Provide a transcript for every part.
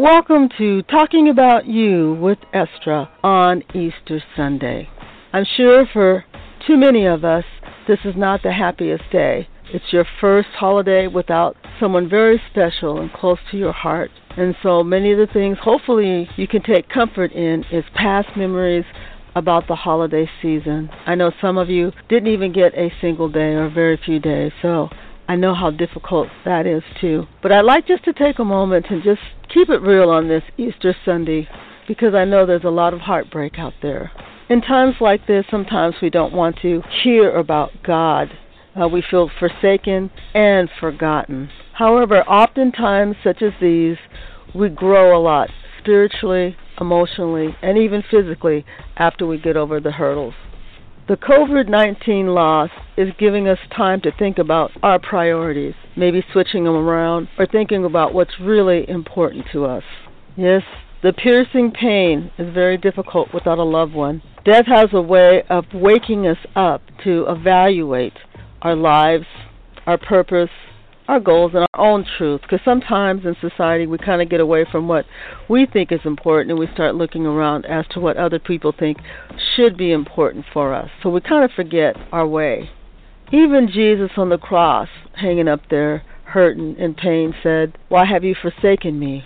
Welcome to Talking About You with Estra on Easter Sunday. I'm sure for too many of us, this is not the happiest day. It's your first holiday without someone very special and close to your heart. And so many of the things, hopefully, you can take comfort in is past memories about the holiday season. I know some of you didn't even get a single day or very few days, so I know how difficult that is too. But I'd like just to take a moment and just keep it real on this Easter Sunday because I know there's a lot of heartbreak out there. In times like this, sometimes we don't want to hear about God. Uh, we feel forsaken and forgotten. However, oftentimes, such as these, we grow a lot spiritually, emotionally, and even physically after we get over the hurdles. The COVID 19 loss is giving us time to think about our priorities, maybe switching them around or thinking about what's really important to us. Yes, the piercing pain is very difficult without a loved one. Death has a way of waking us up to evaluate our lives, our purpose, our goals and our own truth because sometimes in society we kind of get away from what we think is important and we start looking around as to what other people think should be important for us. So we kind of forget our way. Even Jesus on the cross, hanging up there, hurting in pain, said, Why have you forsaken me?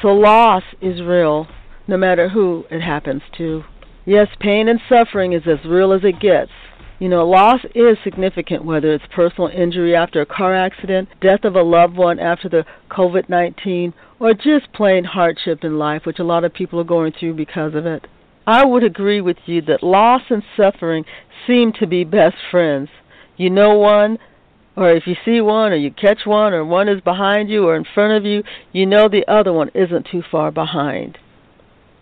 So loss is real, no matter who it happens to. Yes, pain and suffering is as real as it gets. You know, loss is significant, whether it's personal injury after a car accident, death of a loved one after the COVID 19, or just plain hardship in life, which a lot of people are going through because of it. I would agree with you that loss and suffering seem to be best friends. You know one, or if you see one, or you catch one, or one is behind you or in front of you, you know the other one isn't too far behind.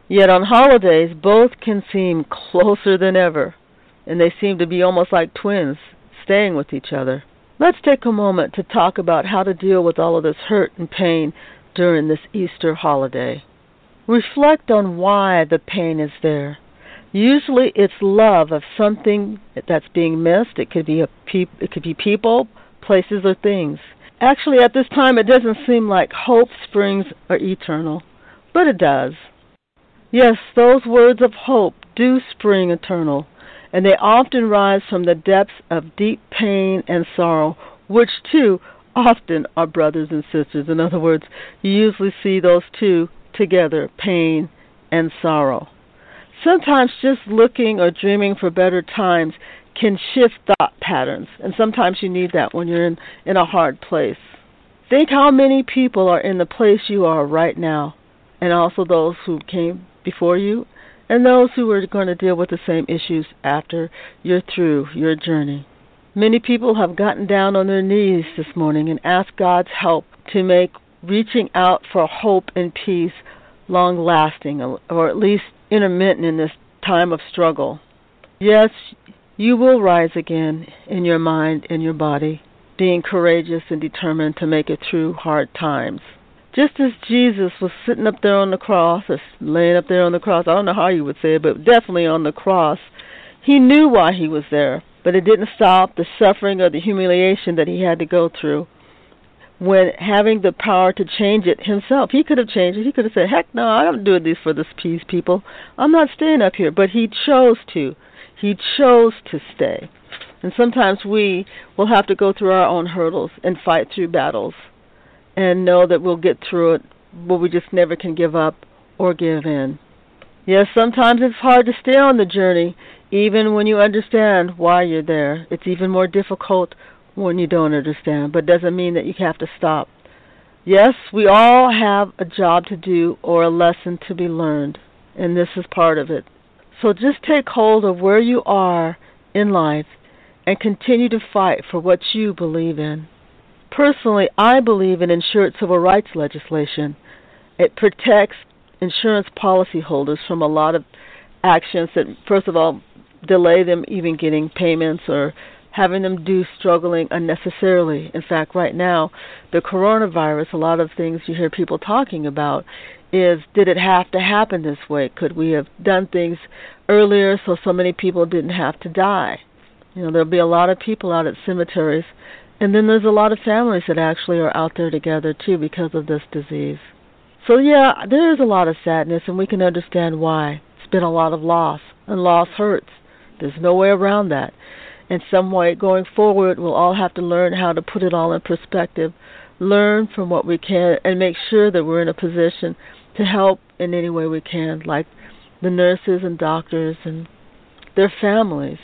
Yet on holidays, both can seem closer than ever and they seem to be almost like twins, staying with each other. Let's take a moment to talk about how to deal with all of this hurt and pain during this Easter holiday. Reflect on why the pain is there. Usually it's love of something that's being missed. It could be a it could be people, places or things. Actually at this time it doesn't seem like hope springs are eternal, but it does. Yes, those words of hope do spring eternal and they often rise from the depths of deep pain and sorrow, which too often are brothers and sisters. In other words, you usually see those two together pain and sorrow. Sometimes just looking or dreaming for better times can shift thought patterns, and sometimes you need that when you're in, in a hard place. Think how many people are in the place you are right now, and also those who came before you and those who are going to deal with the same issues after you're through your journey. Many people have gotten down on their knees this morning and asked God's help to make reaching out for hope and peace long lasting, or at least intermittent in this time of struggle. Yes, you will rise again in your mind and your body, being courageous and determined to make it through hard times. Just as Jesus was sitting up there on the cross, or laying up there on the cross, I don't know how you would say it, but definitely on the cross, he knew why he was there, but it didn't stop the suffering or the humiliation that he had to go through. When having the power to change it himself, he could have changed it. He could have said, "Heck no, I'm not doing this for this peace, people. I'm not staying up here." But he chose to. He chose to stay. And sometimes we will have to go through our own hurdles and fight through battles and know that we'll get through it, but we just never can give up or give in. Yes, sometimes it's hard to stay on the journey, even when you understand why you're there. It's even more difficult when you don't understand, but it doesn't mean that you have to stop. Yes, we all have a job to do or a lesson to be learned, and this is part of it. So just take hold of where you are in life and continue to fight for what you believe in. Personally, I believe in ensured civil rights legislation, It protects insurance policyholders from a lot of actions that, first of all, delay them even getting payments or having them do struggling unnecessarily. In fact, right now, the coronavirus, a lot of things you hear people talking about is did it have to happen this way? Could we have done things earlier so so many people didn't have to die? You know, there'll be a lot of people out at cemeteries, and then there's a lot of families that actually are out there together too because of this disease. So, yeah, there is a lot of sadness, and we can understand why. It's been a lot of loss, and loss hurts. There's no way around that. In some way, going forward, we'll all have to learn how to put it all in perspective, learn from what we can, and make sure that we're in a position to help in any way we can, like the nurses and doctors and their families,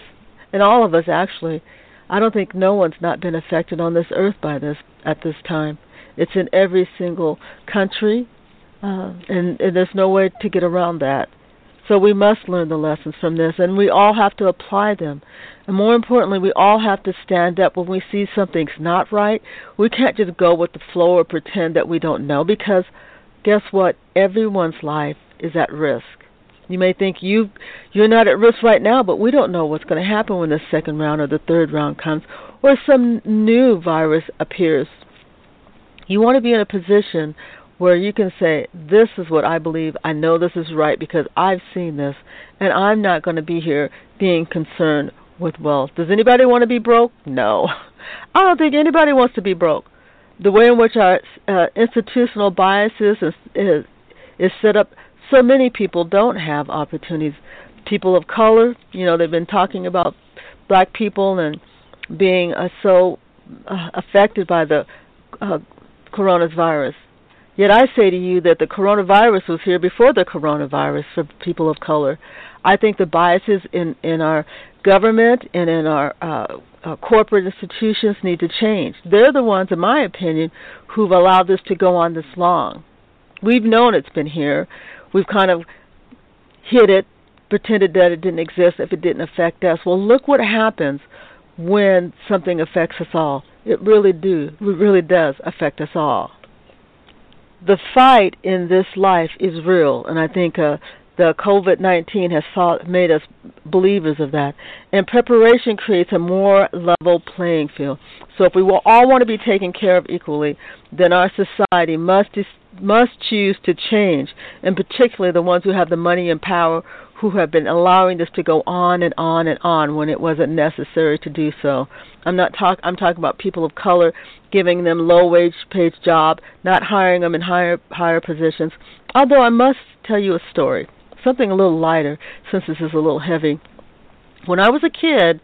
and all of us actually. I don't think no one's not been affected on this earth by this at this time. It's in every single country, uh, and, and there's no way to get around that. So we must learn the lessons from this, and we all have to apply them. And more importantly, we all have to stand up when we see something's not right. We can't just go with the flow or pretend that we don't know, because guess what? Everyone's life is at risk. You may think you you're not at risk right now, but we don't know what's going to happen when the second round or the third round comes, or some new virus appears. You want to be in a position where you can say, This is what I believe. I know this is right because I've seen this, and I'm not going to be here being concerned with wealth. Does anybody want to be broke? No. I don't think anybody wants to be broke. The way in which our uh, institutional biases is, is, is set up, so many people don't have opportunities. People of color, you know, they've been talking about black people and being uh, so uh, affected by the uh, coronavirus Yet I say to you that the coronavirus was here before the coronavirus for people of color. I think the biases in, in our government and in our uh, uh, corporate institutions need to change. They're the ones, in my opinion, who've allowed this to go on this long. We've known it's been here. We've kind of hid it, pretended that it didn't exist if it didn't affect us. Well, look what happens when something affects us all. It really do. It really does affect us all the fight in this life is real, and I think uh, the COVID 19 has fought, made us believers of that. And preparation creates a more level playing field. So if we will all want to be taken care of equally, then our society must must choose to change, and particularly the ones who have the money and power who have been allowing this to go on and on and on when it wasn't necessary to do so. I'm not talk I'm talking about people of color giving them low wage paid job, not hiring them in higher higher positions. Although I must tell you a story, something a little lighter since this is a little heavy. When I was a kid,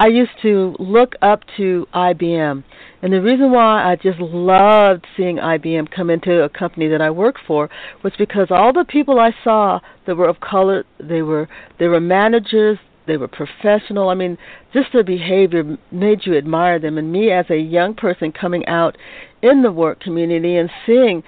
I used to look up to IBM. And the reason why I just loved seeing IBM come into a company that I worked for was because all the people I saw that were of color, they were they were managers, they were professional. I mean, just their behavior made you admire them. And me as a young person coming out in the work community and seeing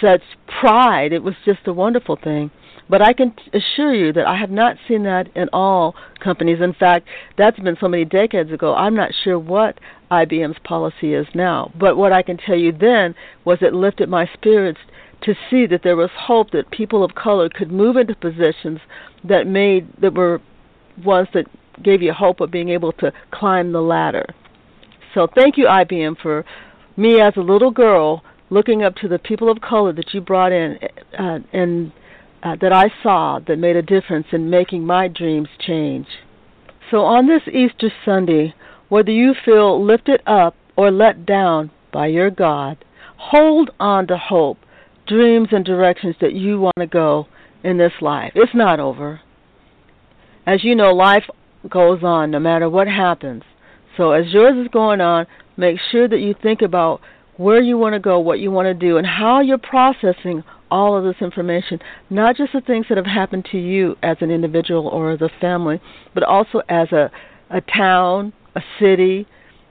such pride, it was just a wonderful thing. But I can assure you that I have not seen that in all companies. In fact, that's been so many decades ago. I'm not sure what IBM's policy is now. But what I can tell you then was it lifted my spirits to see that there was hope that people of color could move into positions that made that were ones that gave you hope of being able to climb the ladder. So thank you IBM for me as a little girl looking up to the people of color that you brought in uh, and uh, that I saw that made a difference in making my dreams change. So on this Easter Sunday, whether you feel lifted up or let down by your God, hold on to hope, dreams, and directions that you want to go in this life. It's not over. As you know, life goes on no matter what happens. So as yours is going on, make sure that you think about where you want to go, what you want to do, and how you're processing all of this information, not just the things that have happened to you as an individual or as a family, but also as a, a town, a city,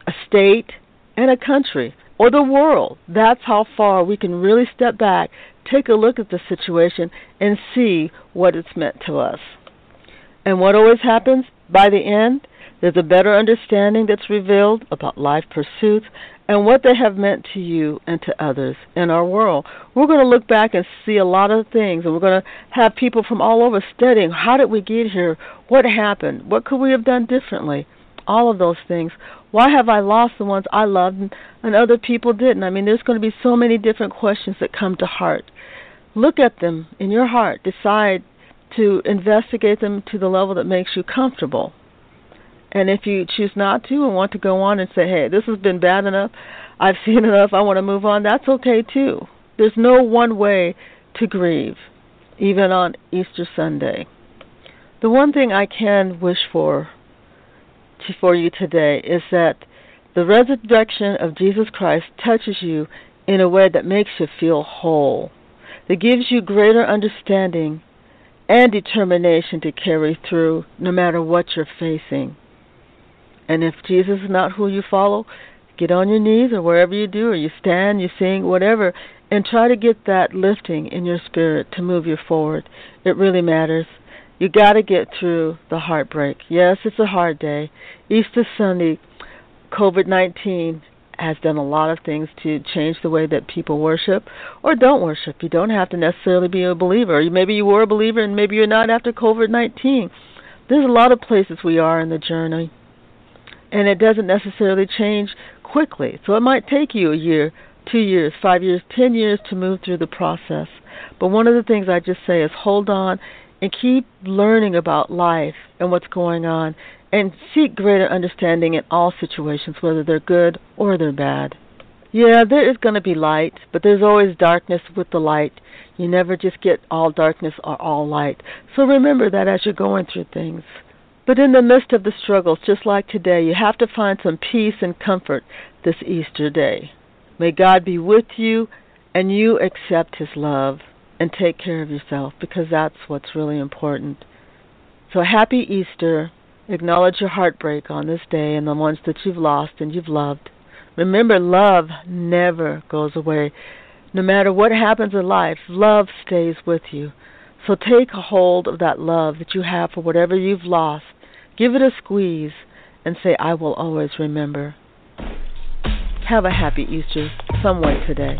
a state, and a country, or the world. That's how far we can really step back, take a look at the situation, and see what it's meant to us. And what always happens by the end? There's a better understanding that's revealed about life pursuits and what they have meant to you and to others in our world. We're going to look back and see a lot of things, and we're going to have people from all over studying how did we get here? What happened? What could we have done differently? All of those things. Why have I lost the ones I loved and, other people didn't? I mean, there's going to be so many different questions that come to heart. Look at them in your heart. Decide to investigate them to the level that makes you comfortable and if you choose not to and want to go on and say, hey, this has been bad enough, I've seen enough, I want to move on, that's okay too. There's no one way to grieve, even on Easter Sunday. The one thing I can wish for for you today is that the resurrection of Jesus Christ touches you in a way that makes you feel whole, that gives you greater understanding and determination to carry through no matter what you're facing. And if Jesus is not who you follow, get on your knees or wherever you do, or you stand, you sing, whatever, and try to get that lifting in your spirit to move you forward. It really matters. You got to get through the heartbreak. Yes, it's a hard day. Easter Sunday, COVID 19 has done a lot of things to change the way that people worship or don't worship. You don't have to necessarily be a believer. Maybe you were a believer and maybe you're not after COVID 19. There's a lot of places we are in the journey and it doesn't necessarily change quickly. So it might take you a year, two years, five years, ten years to move through the process. But one of the things I just say is hold on and keep learning about life and what's going on and seek greater understanding in all situations, whether they're good or they're bad. Yeah, there is going to be light, but there's always darkness with the light. You never just get all darkness or all light. So remember that as you're going through things. But in the midst of the struggles, just like today, you have to find some peace and comfort this Easter day. May God be with you and you accept His love and take care of yourself because that's what's really important. So happy Easter. Acknowledge your heartbreak on this day and the ones that you've lost and you've loved. Remember, love never goes away. No matter what happens in life, love stays with you. So take hold of that love that you have for whatever you've lost Give it a squeeze and say, I will always remember. Have a happy Easter some way today.